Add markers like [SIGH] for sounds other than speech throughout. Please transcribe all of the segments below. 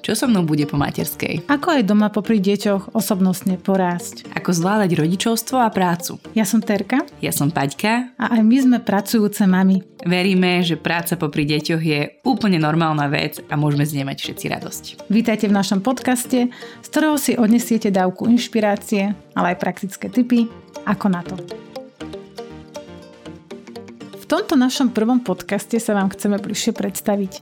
čo so mnou bude po materskej. Ako aj doma popri deťoch osobnostne porásť. Ako zvládať rodičovstvo a prácu. Ja som Terka. Ja som Paťka. A aj my sme pracujúce mami. Veríme, že práca popri deťoch je úplne normálna vec a môžeme z nej mať všetci radosť. Vítajte v našom podcaste, z ktorého si odnesiete dávku inšpirácie, ale aj praktické tipy, ako na to tomto našom prvom podcaste sa vám chceme bližšie predstaviť,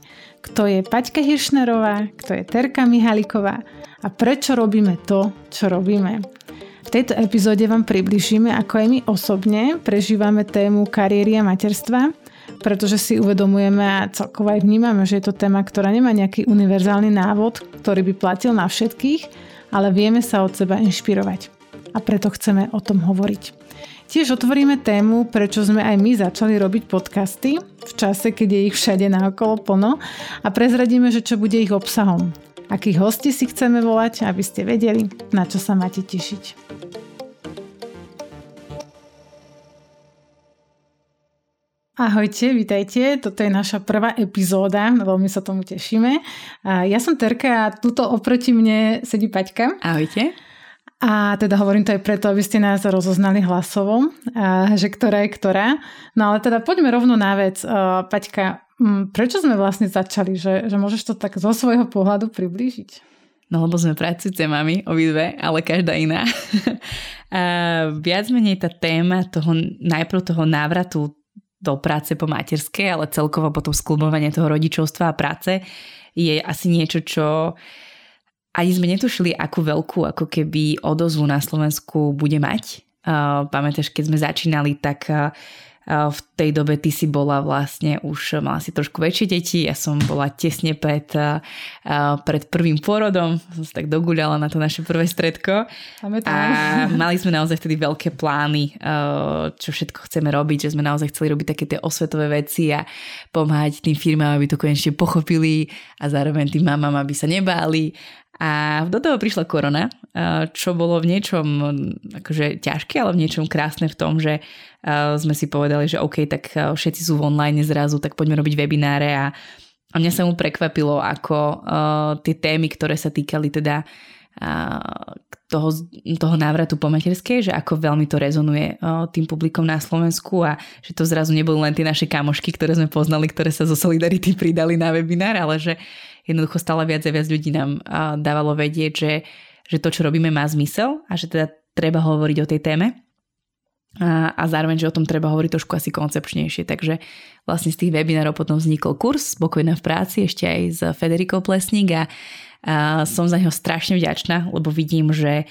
kto je Paťka Hiršnerová, kto je Terka Mihaliková a prečo robíme to, čo robíme. V tejto epizóde vám približíme, ako aj my osobne prežívame tému kariéry a materstva, pretože si uvedomujeme a celkovo aj vnímame, že je to téma, ktorá nemá nejaký univerzálny návod, ktorý by platil na všetkých, ale vieme sa od seba inšpirovať. A preto chceme o tom hovoriť. Tiež otvoríme tému, prečo sme aj my začali robiť podcasty v čase, keď je ich všade naokolo plno a prezradíme, že čo bude ich obsahom. Akých hostí si chceme volať, aby ste vedeli, na čo sa máte tešiť. Ahojte, vítajte, toto je naša prvá epizóda, veľmi sa tomu tešíme. Ja som Terka a tuto oproti mne sedí Paťka. Ahojte. A teda hovorím to aj preto, aby ste nás rozoznali hlasovo, že ktorá je ktorá. No ale teda poďme rovno na vec. Paťka, prečo sme vlastne začali? Že, že môžeš to tak zo svojho pohľadu priblížiť? No lebo sme pracujúce mami, obidve, ale každá iná. [LAUGHS] a viac menej tá téma toho, najprv toho návratu do práce po materskej, ale celkovo potom sklubovanie toho rodičovstva a práce je asi niečo, čo ani sme netušili, akú veľkú ako keby odozvu na Slovensku bude mať. Uh, pamätáš, keď sme začínali, tak uh, v tej dobe ty si bola vlastne už, mala si trošku väčšie deti, ja som bola tesne pred, pred prvým pôrodom, som sa tak doguľala na to naše prvé stredko. A mali sme naozaj vtedy veľké plány, čo všetko chceme robiť, že sme naozaj chceli robiť také tie osvetové veci a pomáhať tým firmám, aby to konečne pochopili a zároveň tým mamám, aby sa nebáli a do toho prišla korona, čo bolo v niečom akože ťažké, ale v niečom krásne v tom, že sme si povedali, že OK, tak všetci sú v online zrazu, tak poďme robiť webináre a, a mňa sa mu prekvapilo, ako tie témy, ktoré sa týkali teda toho, toho návratu po materskej, že ako veľmi to rezonuje tým publikom na Slovensku a že to zrazu neboli len tie naše kamošky, ktoré sme poznali, ktoré sa zo Solidarity [LAUGHS] pridali na webinár, ale že jednoducho stále viac a viac ľudí nám dávalo vedieť, že, že to, čo robíme, má zmysel a že teda treba hovoriť o tej téme a, a zároveň, že o tom treba hovoriť trošku asi koncepčnejšie. Takže vlastne z tých webinárov potom vznikol kurz Spokojná v práci ešte aj s Federikou Plesník a, a som za neho strašne vďačná, lebo vidím, že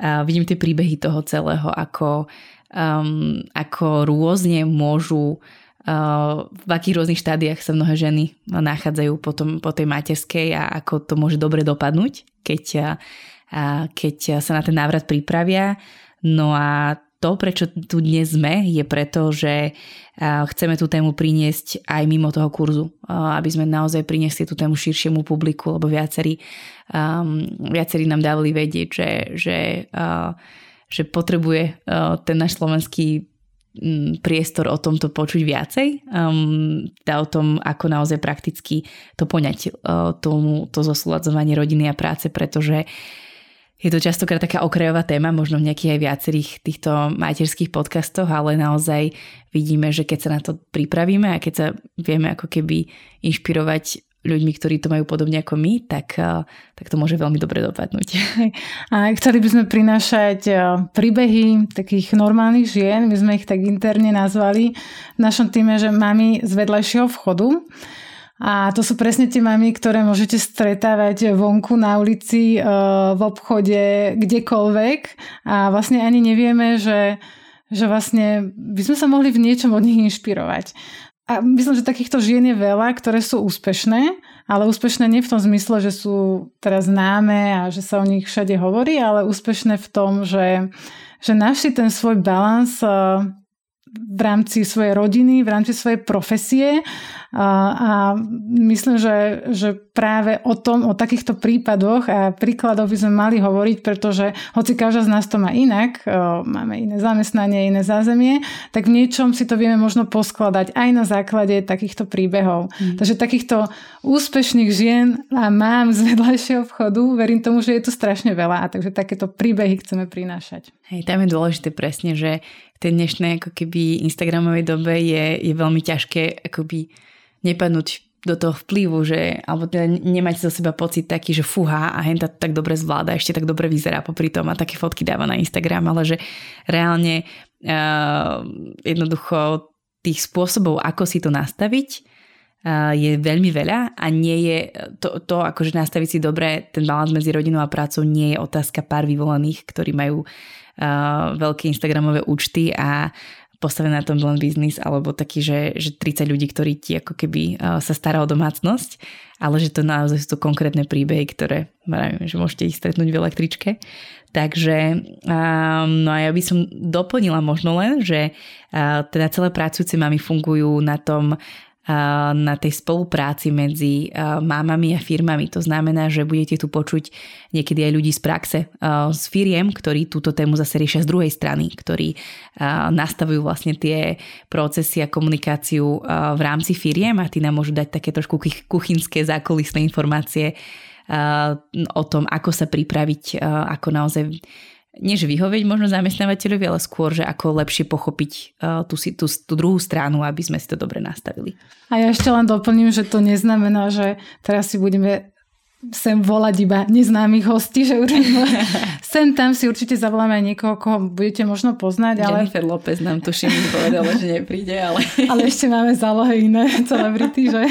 a vidím tie príbehy toho celého, ako, um, ako rôzne môžu v akých rôznych štádiách sa mnohé ženy nachádzajú potom, po tej materskej a ako to môže dobre dopadnúť, keď, keď sa na ten návrat pripravia. No a to, prečo tu dnes sme, je preto, že chceme tú tému priniesť aj mimo toho kurzu, aby sme naozaj priniesli tú tému širšiemu publiku, lebo viacerí, um, viacerí nám dávali vedieť, že, že, uh, že potrebuje uh, ten náš slovenský priestor o tomto počuť viacej, um, teda o tom, ako naozaj prakticky to poňať, uh, tomu, to zosúľadzovanie rodiny a práce, pretože je to častokrát taká okrajová téma, možno v nejakých aj viacerých týchto materských podcastoch, ale naozaj vidíme, že keď sa na to pripravíme a keď sa vieme ako keby inšpirovať ľuďmi, ktorí to majú podobne ako my, tak, eh, tak to môže veľmi dobre dopadnúť. [LAUGHS] A chceli by sme prinášať eh, príbehy takých normálnych žien, my sme ich tak interne nazvali v našom týme, že mami z vedľajšieho vchodu. A to sú presne tie mami, ktoré môžete stretávať vonku na ulici, eh, v obchode, kdekoľvek. A vlastne ani nevieme, že, že vlastne by sme sa mohli v niečom od nich inšpirovať. A myslím, že takýchto žien je veľa, ktoré sú úspešné, ale úspešné nie v tom zmysle, že sú teraz známe a že sa o nich všade hovorí, ale úspešné v tom, že, že našli ten svoj balans eh, v rámci svojej rodiny, v rámci svojej profesie a, a myslím, že, že práve o tom, o takýchto prípadoch a príkladoch by sme mali hovoriť, pretože hoci každá z nás to má inak, máme iné zamestnanie, iné zázemie, tak v niečom si to vieme možno poskladať aj na základe takýchto príbehov. Mm. Takže takýchto úspešných žien a mám z vedľajšieho vchodu, verím tomu, že je to strašne veľa a takže takéto príbehy chceme prinášať. Hej, tam je dôležité presne, že tej dnešnej ako keby Instagramovej dobe je, je veľmi ťažké akoby nepadnúť do toho vplyvu, že, alebo teda nemať zo seba pocit taký, že fuha a henta tak dobre zvláda, ešte tak dobre vyzerá popri tom a také fotky dáva na Instagram, ale že reálne uh, jednoducho tých spôsobov, ako si to nastaviť, uh, je veľmi veľa a nie je to, to akože nastaviť si dobre ten balans medzi rodinou a prácou nie je otázka pár vyvolených, ktorí majú veľké Instagramové účty a postavené na tom len biznis, alebo taký, že, že 30 ľudí, ktorí ti ako keby uh, sa stará o domácnosť, ale že to naozaj sú to konkrétne príbehy, ktoré neviem, že môžete ich stretnúť v električke. Takže um, no a ja by som doplnila možno len, že uh, teda celé pracujúce mami fungujú na tom, na tej spolupráci medzi mámami a firmami. To znamená, že budete tu počuť niekedy aj ľudí z praxe, z firiem, ktorí túto tému zase riešia z druhej strany, ktorí nastavujú vlastne tie procesy a komunikáciu v rámci firiem a tí nám môžu dať také trošku kuchynské zákulisné informácie o tom, ako sa pripraviť, ako naozaj nie že vyhovieť možno zamestnávateľovi, ale skôr, že ako lepšie pochopiť uh, tú, tú, tú druhú stranu, aby sme si to dobre nastavili. A ja ešte len doplním, že to neznamená, že teraz si budeme sem volať iba neznámych hostí, že určite [LAUGHS] sem tam si určite zavoláme aj niekoho, koho budete možno poznať. Ale... Jennifer Lopez nám tuším povedala, že nepríde, ale... [LAUGHS] ale ešte máme zálohy iné [LAUGHS] celebrity, že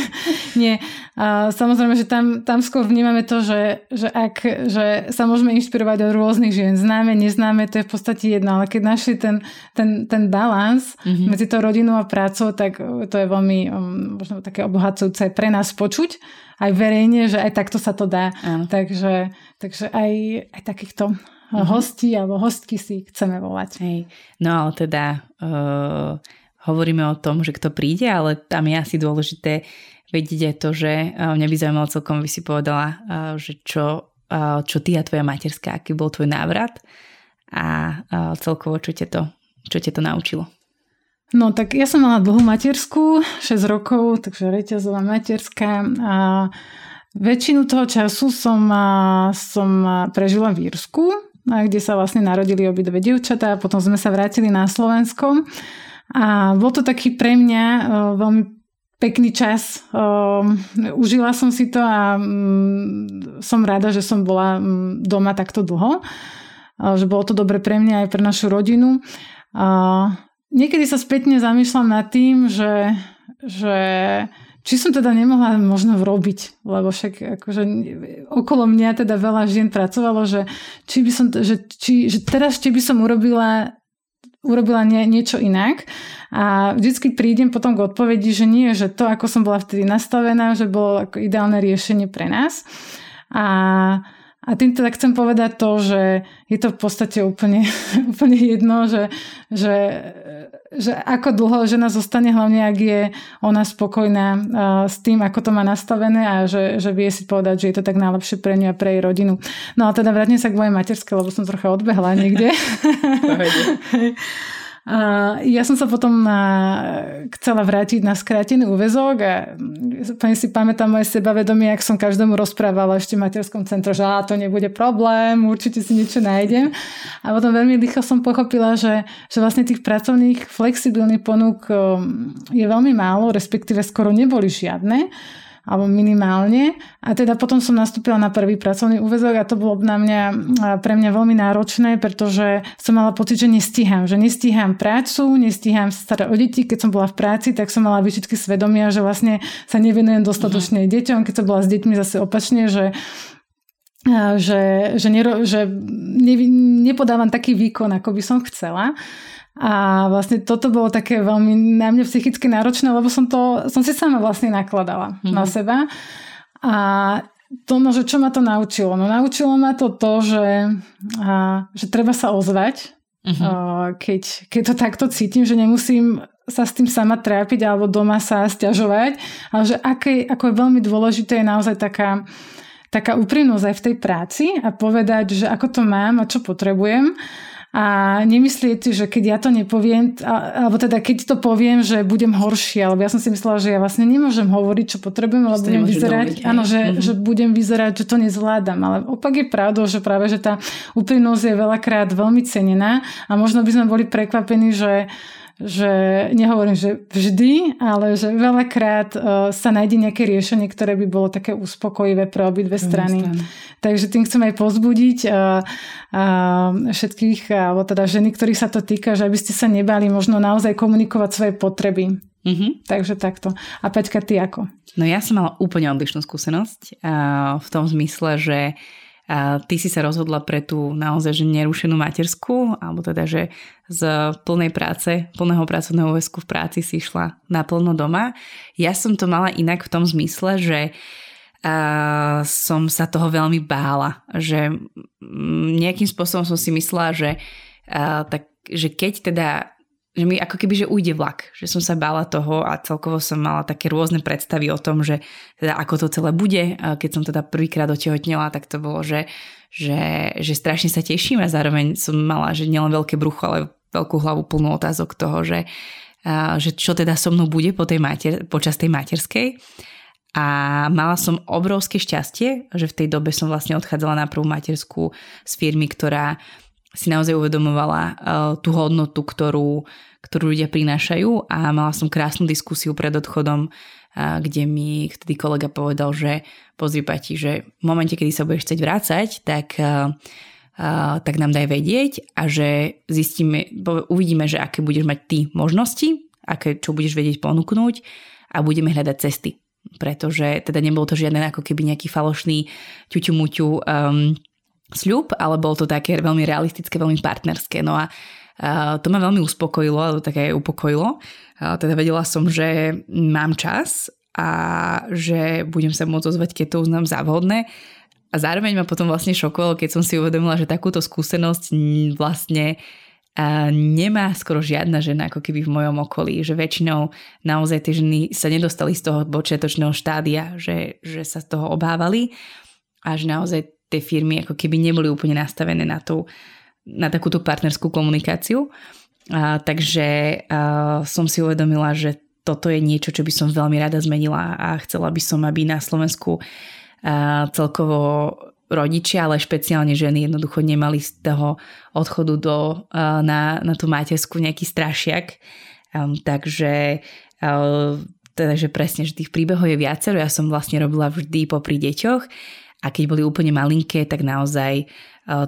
nie. A samozrejme, že tam, tam skôr vnímame to, že, že ak že sa môžeme inšpirovať od rôznych žien, známe, neznáme, to je v podstate jedno, ale keď našli ten, ten, ten balans mm-hmm. medzi tou rodinou a prácou, tak to je veľmi um, možno také obohacujúce pre nás počuť aj verejne, že aj takto sa to dá. Áno. Takže, takže aj, aj takýchto mm-hmm. hostí alebo hostky si chceme volať. Hej. No ale teda uh, hovoríme o tom, že kto príde, ale tam je asi dôležité vedieť aj to, že uh, mňa by zaujímalo celkom, by si povedala, uh, že čo, uh, čo ty a tvoja materská, aký bol tvoj návrat a uh, celkovo čo ťa to, čo ťa to naučilo. No tak ja som mala dlhú materskú, 6 rokov, takže reťazová materská a väčšinu toho času som, som prežila v Írsku, kde sa vlastne narodili obidve dievčatá a potom sme sa vrátili na Slovensko a bol to taký pre mňa veľmi pekný čas. Užila som si to a mm, som rada, že som bola mm, doma takto dlho. Že bolo to dobre pre mňa aj pre našu rodinu. Niekedy sa spätne zamýšľam nad tým, že, že či som teda nemohla možno vrobiť, lebo však akože okolo mňa teda veľa žien pracovalo, že, či by som, že, či, že teraz či by som urobila urobila nie, niečo inak. A vždycky prídem potom k odpovedi, že nie, že to, ako som bola vtedy nastavená, že bolo ako ideálne riešenie pre nás. A a tým teda chcem povedať to, že je to v podstate úplne, [LAUGHS] úplne jedno, že, že, že ako dlho žena zostane, hlavne ak je ona spokojná s tým, ako to má nastavené a že, že vie si povedať, že je to tak najlepšie pre ňu a pre jej rodinu. No a teda vrátim sa k mojej materskej, lebo som trocha odbehla niekde. [LAUGHS] [LAUGHS] ja som sa potom na, chcela vrátiť na skrátený úvezok a pani si pamätám moje sebavedomie, ak som každému rozprávala ešte v materskom centre, že to nebude problém, určite si niečo nájdem. A potom veľmi rýchlo som pochopila, že, že vlastne tých pracovných flexibilných ponúk um, je veľmi málo, respektíve skoro neboli žiadne alebo minimálne. A teda potom som nastúpila na prvý pracovný úvezok a to bolo na mňa, pre mňa veľmi náročné, pretože som mala pocit, že nestíham. Že nestíham prácu, nestíham sa starať o deti. Keď som bola v práci, tak som mala výčitky svedomia, že vlastne sa nevenujem dostatočne uh-huh. deťom. Keď som bola s deťmi zase opačne, že že, že, nero, že ne, nepodávam taký výkon, ako by som chcela. A vlastne toto bolo také veľmi na mňa psychicky náročné, lebo som to, som si sama vlastne nakladala mm-hmm. na seba. A to, no, že čo ma to naučilo? No naučilo ma to to, že, a, že treba sa ozvať, uh-huh. keď, keď to takto cítim, že nemusím sa s tým sama trápiť alebo doma sa stiažovať, ale že aké, ako je veľmi dôležité je naozaj taká, taká úprimnosť aj v tej práci a povedať, že ako to mám a čo potrebujem. A nemyslieť si, že keď ja to nepoviem, alebo teda keď to poviem, že budem horšie, alebo ja som si myslela, že ja vlastne nemôžem hovoriť, čo potrebujem, lebo budem vyzerať, dovoliť, áno, že, mm-hmm. že budem vyzerať, že to nezvládam, ale opak je pravdou, že práve, že tá úprimnosť je veľakrát veľmi cenená a možno by sme boli prekvapení, že že nehovorím, že vždy, ale že veľakrát uh, sa nájde nejaké riešenie, ktoré by bolo také uspokojivé pre obidve strany. strany. Takže tým chcem aj pozbudiť uh, uh, všetkých, alebo teda ženy, ktorých sa to týka, že aby ste sa nebali možno naozaj komunikovať svoje potreby. Mm-hmm. Takže takto. A Peťka, ty ako? No ja som mala úplne odlišnú skúsenosť uh, v tom zmysle, že a ty si sa rozhodla pre tú naozaj že nerušenú matersku, alebo teda, že z plnej práce, plného pracovného úvesku v práci si išla naplno doma. Ja som to mala inak v tom zmysle, že a som sa toho veľmi bála, že nejakým spôsobom som si myslela, že, a, tak, že keď teda že mi ako keby, že ujde vlak. Že som sa bála toho a celkovo som mala také rôzne predstavy o tom, že teda ako to celé bude. Keď som teda prvýkrát otehotnela, tak to bolo, že, že, že strašne sa teším a zároveň som mala, že nielen veľké brucho, ale veľkú hlavu plnú otázok toho, že, že čo teda so mnou bude po tej mater, počas tej materskej. A mala som obrovské šťastie, že v tej dobe som vlastne odchádzala na prvú materskú z firmy, ktorá si naozaj uvedomovala uh, tú hodnotu, ktorú, ktorú ľudia prinášajú a mala som krásnu diskusiu pred odchodom, uh, kde mi vtedy kolega povedal, že pozri Pati, že v momente, kedy sa budeš chcieť vrácať, tak, uh, tak nám daj vedieť a že zistíme, uvidíme, že aké budeš mať ty možnosti, aké, čo budeš vedieť ponúknuť a budeme hľadať cesty. Pretože teda nebol to žiaden ako keby nejaký falošný ťuťumuťu um, sľub, ale bolo to také veľmi realistické, veľmi partnerské. No a to ma veľmi uspokojilo, alebo také upokojilo. Teda vedela som, že mám čas a že budem sa môcť ozvať, keď to uznám za vhodné. A zároveň ma potom vlastne šokovalo, keď som si uvedomila, že takúto skúsenosť vlastne nemá skoro žiadna žena ako keby v mojom okolí, že väčšinou naozaj tie ženy sa nedostali z toho počiatočného štádia, že, že sa z toho obávali a že naozaj tie firmy ako keby neboli úplne nastavené na, tú, na takúto partnerskú komunikáciu. A, takže a, som si uvedomila, že toto je niečo, čo by som veľmi rada zmenila a chcela by som, aby na Slovensku a, celkovo rodičia, ale špeciálne ženy jednoducho nemali z toho odchodu do, a, na, na tú matersku nejaký strašiak. Um, takže teda, že presne, že tých príbehov je viacero. Ja som vlastne robila vždy popri deťoch a keď boli úplne malinké, tak naozaj e,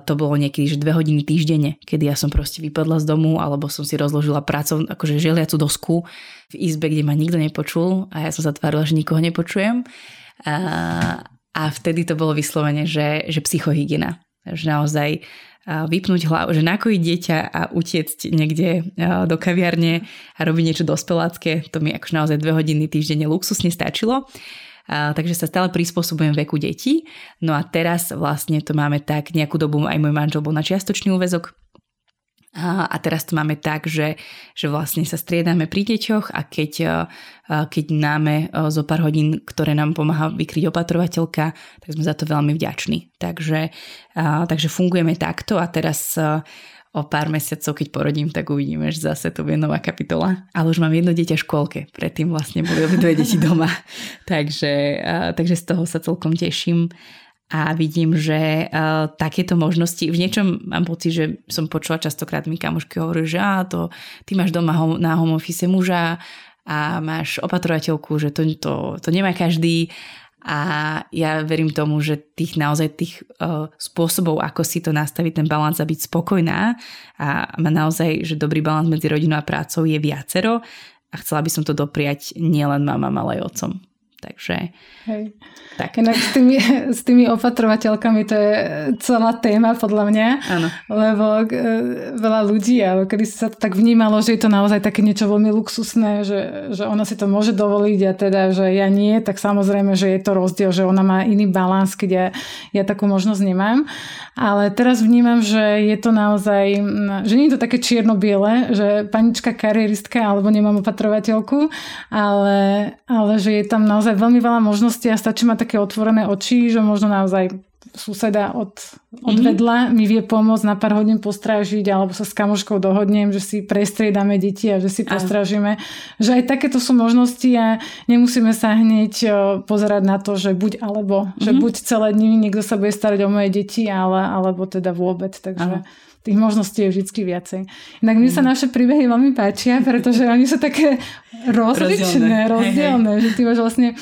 to bolo niekedy, že dve hodiny týždenne, kedy ja som proste vypadla z domu alebo som si rozložila pracov, akože želiacu dosku v izbe, kde ma nikto nepočul a ja som sa tvárila, že nikoho nepočujem. A, a vtedy to bolo vyslovene, že, že psychohygiena. Že naozaj vypnúť hlavu, že nakojiť dieťa a utiecť niekde do kaviarne a robiť niečo dospelácké, to mi akože naozaj dve hodiny týždenne luxusne stačilo. Takže sa stále prispôsobujem veku detí. No a teraz vlastne to máme tak, nejakú dobu aj môj manžel bol na čiastočný úvezok, a teraz to máme tak, že, že vlastne sa striedame pri deťoch a keď, keď máme zo pár hodín, ktoré nám pomáha vykryť opatrovateľka, tak sme za to veľmi vďační. Takže, takže fungujeme takto a teraz o pár mesiacov, keď porodím, tak uvidíme, že zase to bude nová kapitola. Ale už mám jedno dieťa v škôlke, predtým vlastne boli dve deti doma. [LAUGHS] takže, takže z toho sa celkom teším a vidím, že uh, takéto možnosti, v niečom mám pocit, že som počula častokrát mi kamošky hovorí, že á, to, ty máš doma hom, na home office muža a máš opatrovateľku, že to, to, to nemá každý a ja verím tomu, že tých naozaj tých uh, spôsobov, ako si to nastaviť ten balans a byť spokojná a má naozaj, že dobrý balans medzi rodinou a prácou je viacero a chcela by som to dopriať nielen mamám, ale aj otcom. Takže Hej. Tak. Inak s tými, s tými opatrovateľkami to je celá téma podľa mňa, Áno. lebo e, veľa ľudí, alebo kedy sa to tak vnímalo, že je to naozaj také niečo veľmi luxusné, že, že ona si to môže dovoliť a teda, že ja nie, tak samozrejme, že je to rozdiel, že ona má iný balans, keď ja, ja takú možnosť nemám. Ale teraz vnímam, že je to naozaj, že nie je to také čierno-biele, že panička karieristka alebo nemám opatrovateľku, ale, ale že je tam naozaj veľmi veľa možností a stačí mať také otvorené oči, že možno naozaj suseda od, od mm-hmm. vedľa mi vie pomôcť na pár hodín postrážiť alebo sa s kamoškou dohodnem, že si prestriedame deti a že si postrážime. Že aj takéto sú možnosti a nemusíme sa hneď pozerať na to, že buď alebo, mm-hmm. že mhm. buď celé dni niekto sa bude starať o moje deti, ale, alebo teda vôbec. Takže... Aha tých možností je vždy viacej. Inak mne sa mhm. naše príbehy veľmi páčia, pretože oni sú také [LAUGHS] rozličné, rozdielne, rozdielne že ty máš vlastne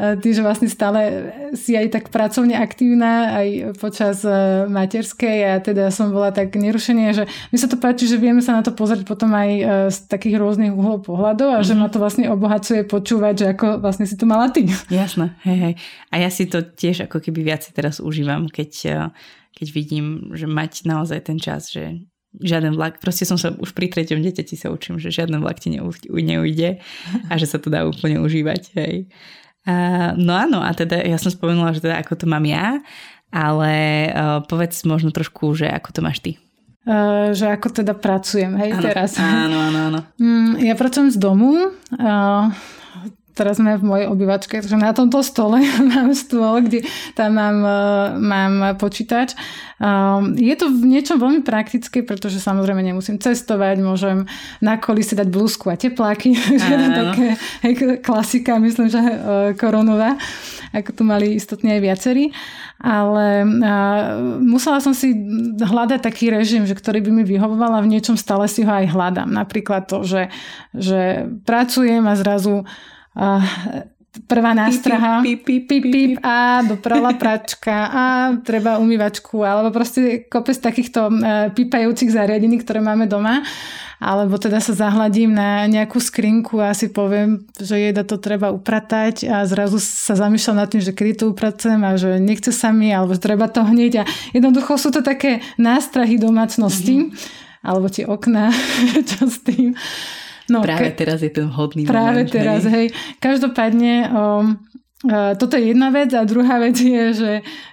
E, ty, že vlastne stále si aj tak pracovne aktívna aj počas e, materskej a teda som bola tak nerušenie, že mi sa to páči, že vieme sa na to pozrieť potom aj e, z takých rôznych uhlov pohľadov a mm-hmm. že mhm. ma to vlastne obohacuje počúvať, že ako vlastne si to mala ty. Jasné, hej, hej. A ja si to tiež ako keby viac teraz užívam, keď, keď vidím, že mať naozaj ten čas, že žiaden vlak, proste som sa už pri treťom dieťati sa učím, že žiaden vlak ti neujde a že sa to dá úplne užívať, hej. Uh, no áno, a teda ja som spomenula, že teda ako to mám ja, ale uh, povedz možno trošku, že ako to máš ty. Uh, že ako teda pracujem, hej, áno, teraz. Áno, áno, áno. Mm, ja pracujem z domu. Uh, teraz sme v mojej obývačke, takže na tomto stole [LAUGHS] mám stôl, kde tam mám, e, mám počítač. Um, je to v niečom veľmi praktické, pretože samozrejme nemusím cestovať, môžem na kolise dať blúzku a tepláky, [LAUGHS] že také hej, klasika, myslím, že uh, koronová, ako tu mali istotne aj viacerí. Ale musela som si hľadať taký režim, že ktorý by mi vyhovoval a v niečom stále si ho aj hľadám. Napríklad to, že, že pracujem a zrazu uh, prvá nástraha, pip, pip, pip, pip, a doprala pračka. A treba umývačku alebo proste kopec takýchto uh, pípajúcich zariadení, ktoré máme doma. Alebo teda sa zahladím na nejakú skrinku a si poviem, že jeda to treba upratať a zrazu sa zamýšľam nad tým, že kedy to upracujem a že nechce sa mi, alebo treba to hneď. A jednoducho sú to také nástrahy domácnosti mm-hmm. alebo tie okná, [LAUGHS] čo s tým. No, práve ke... teraz je ten hodný Práve moment, teraz, hej. hej. Každopádne um, toto je jedna vec a druhá vec je, že,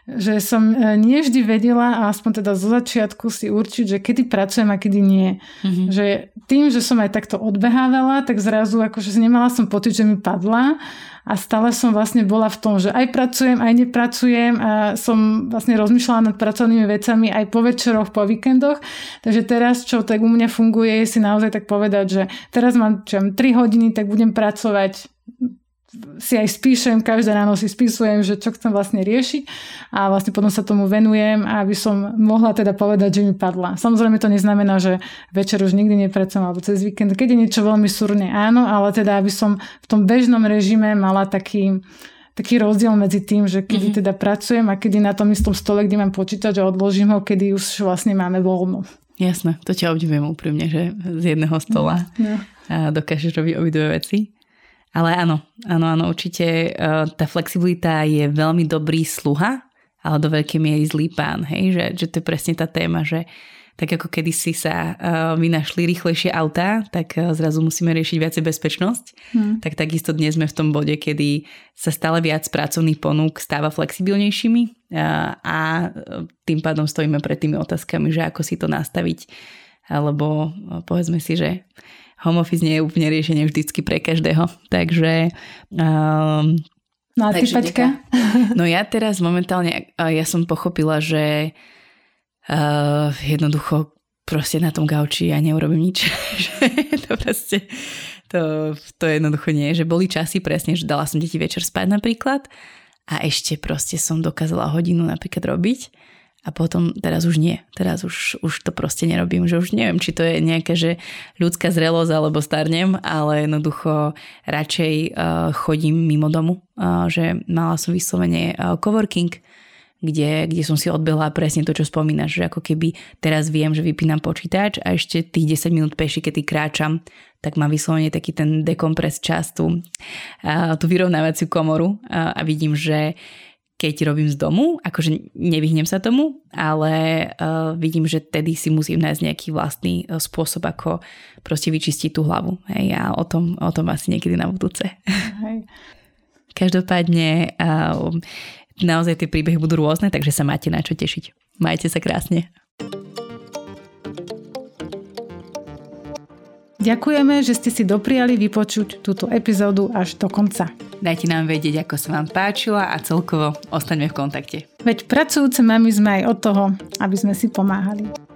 že som uh, nie vždy vedela, a aspoň teda zo začiatku si určiť, že kedy pracujem a kedy nie. Mm-hmm. Že tým, že som aj takto odbehávala, tak zrazu akože nemala som pocit, že mi padla a stále som vlastne bola v tom, že aj pracujem, aj nepracujem a som vlastne rozmýšľala nad pracovnými vecami aj po večeroch, po víkendoch. Takže teraz, čo tak u mňa funguje, je si naozaj tak povedať, že teraz mám čo, 3 hodiny, tak budem pracovať si aj spíšem, každé ráno si spisujem, že čo chcem vlastne riešiť a vlastne potom sa tomu venujem, aby som mohla teda povedať, že mi padla. Samozrejme to neznamená, že večer už nikdy nepracujem alebo cez víkend, keď je niečo veľmi súrne, áno, ale teda aby som v tom bežnom režime mala taký, taký rozdiel medzi tým, že kedy mm-hmm. teda pracujem a kedy na tom istom stole, kde mám počítač a odložím ho, kedy už vlastne máme voľno. Jasné, to ťa obdivujem úprimne, že z jedného stola no, no. dokážeš robiť obidve veci. Ale áno, áno, áno, určite uh, tá flexibilita je veľmi dobrý sluha, ale do veľkej miery zlý pán, hej, že, že to je presne tá téma, že tak ako kedysi sa uh, vynašli rýchlejšie autá, tak uh, zrazu musíme riešiť viacej bezpečnosť. Hmm. Tak takisto dnes sme v tom bode, kedy sa stále viac pracovných ponúk stáva flexibilnejšími uh, a tým pádom stojíme pred tými otázkami, že ako si to nastaviť. Alebo uh, povedzme si, že home office nie je úplne riešenie vždycky pre každého. Takže... Um, no a ty, Paťka? [LAUGHS] No ja teraz momentálne, ja som pochopila, že uh, jednoducho proste na tom gauči ja neurobím nič. [LAUGHS] to proste, to, to jednoducho nie. Že boli časy presne, že dala som deti večer spať napríklad a ešte proste som dokázala hodinu napríklad robiť a potom teraz už nie. Teraz už, už to proste nerobím. Že už neviem, či to je nejaká že ľudská zrelosť alebo starnem, ale jednoducho radšej uh, chodím mimo domu. Uh, že mala som vyslovene uh, coworking, kde, kde som si odbehla presne to, čo spomínaš, že ako keby teraz viem, že vypínam počítač a ešte tých 10 minút peši, keď kráčam, tak mám vyslovene taký ten dekompres čas, tú, tú vyrovnávaciu komoru a, a vidím, že keď robím z domu, akože nevyhnem sa tomu, ale uh, vidím, že tedy si musím nájsť nejaký vlastný uh, spôsob, ako proste vyčistiť tú hlavu. Hej, a o tom, o tom asi niekedy na budúce. Hej. Každopádne uh, naozaj tie príbehy budú rôzne, takže sa máte na čo tešiť. Majte sa krásne. Ďakujeme, že ste si dopriali vypočuť túto epizódu až do konca. Dajte nám vedieť, ako sa vám páčila a celkovo ostaňme v kontakte. Veď pracujúce mami sme aj od toho, aby sme si pomáhali.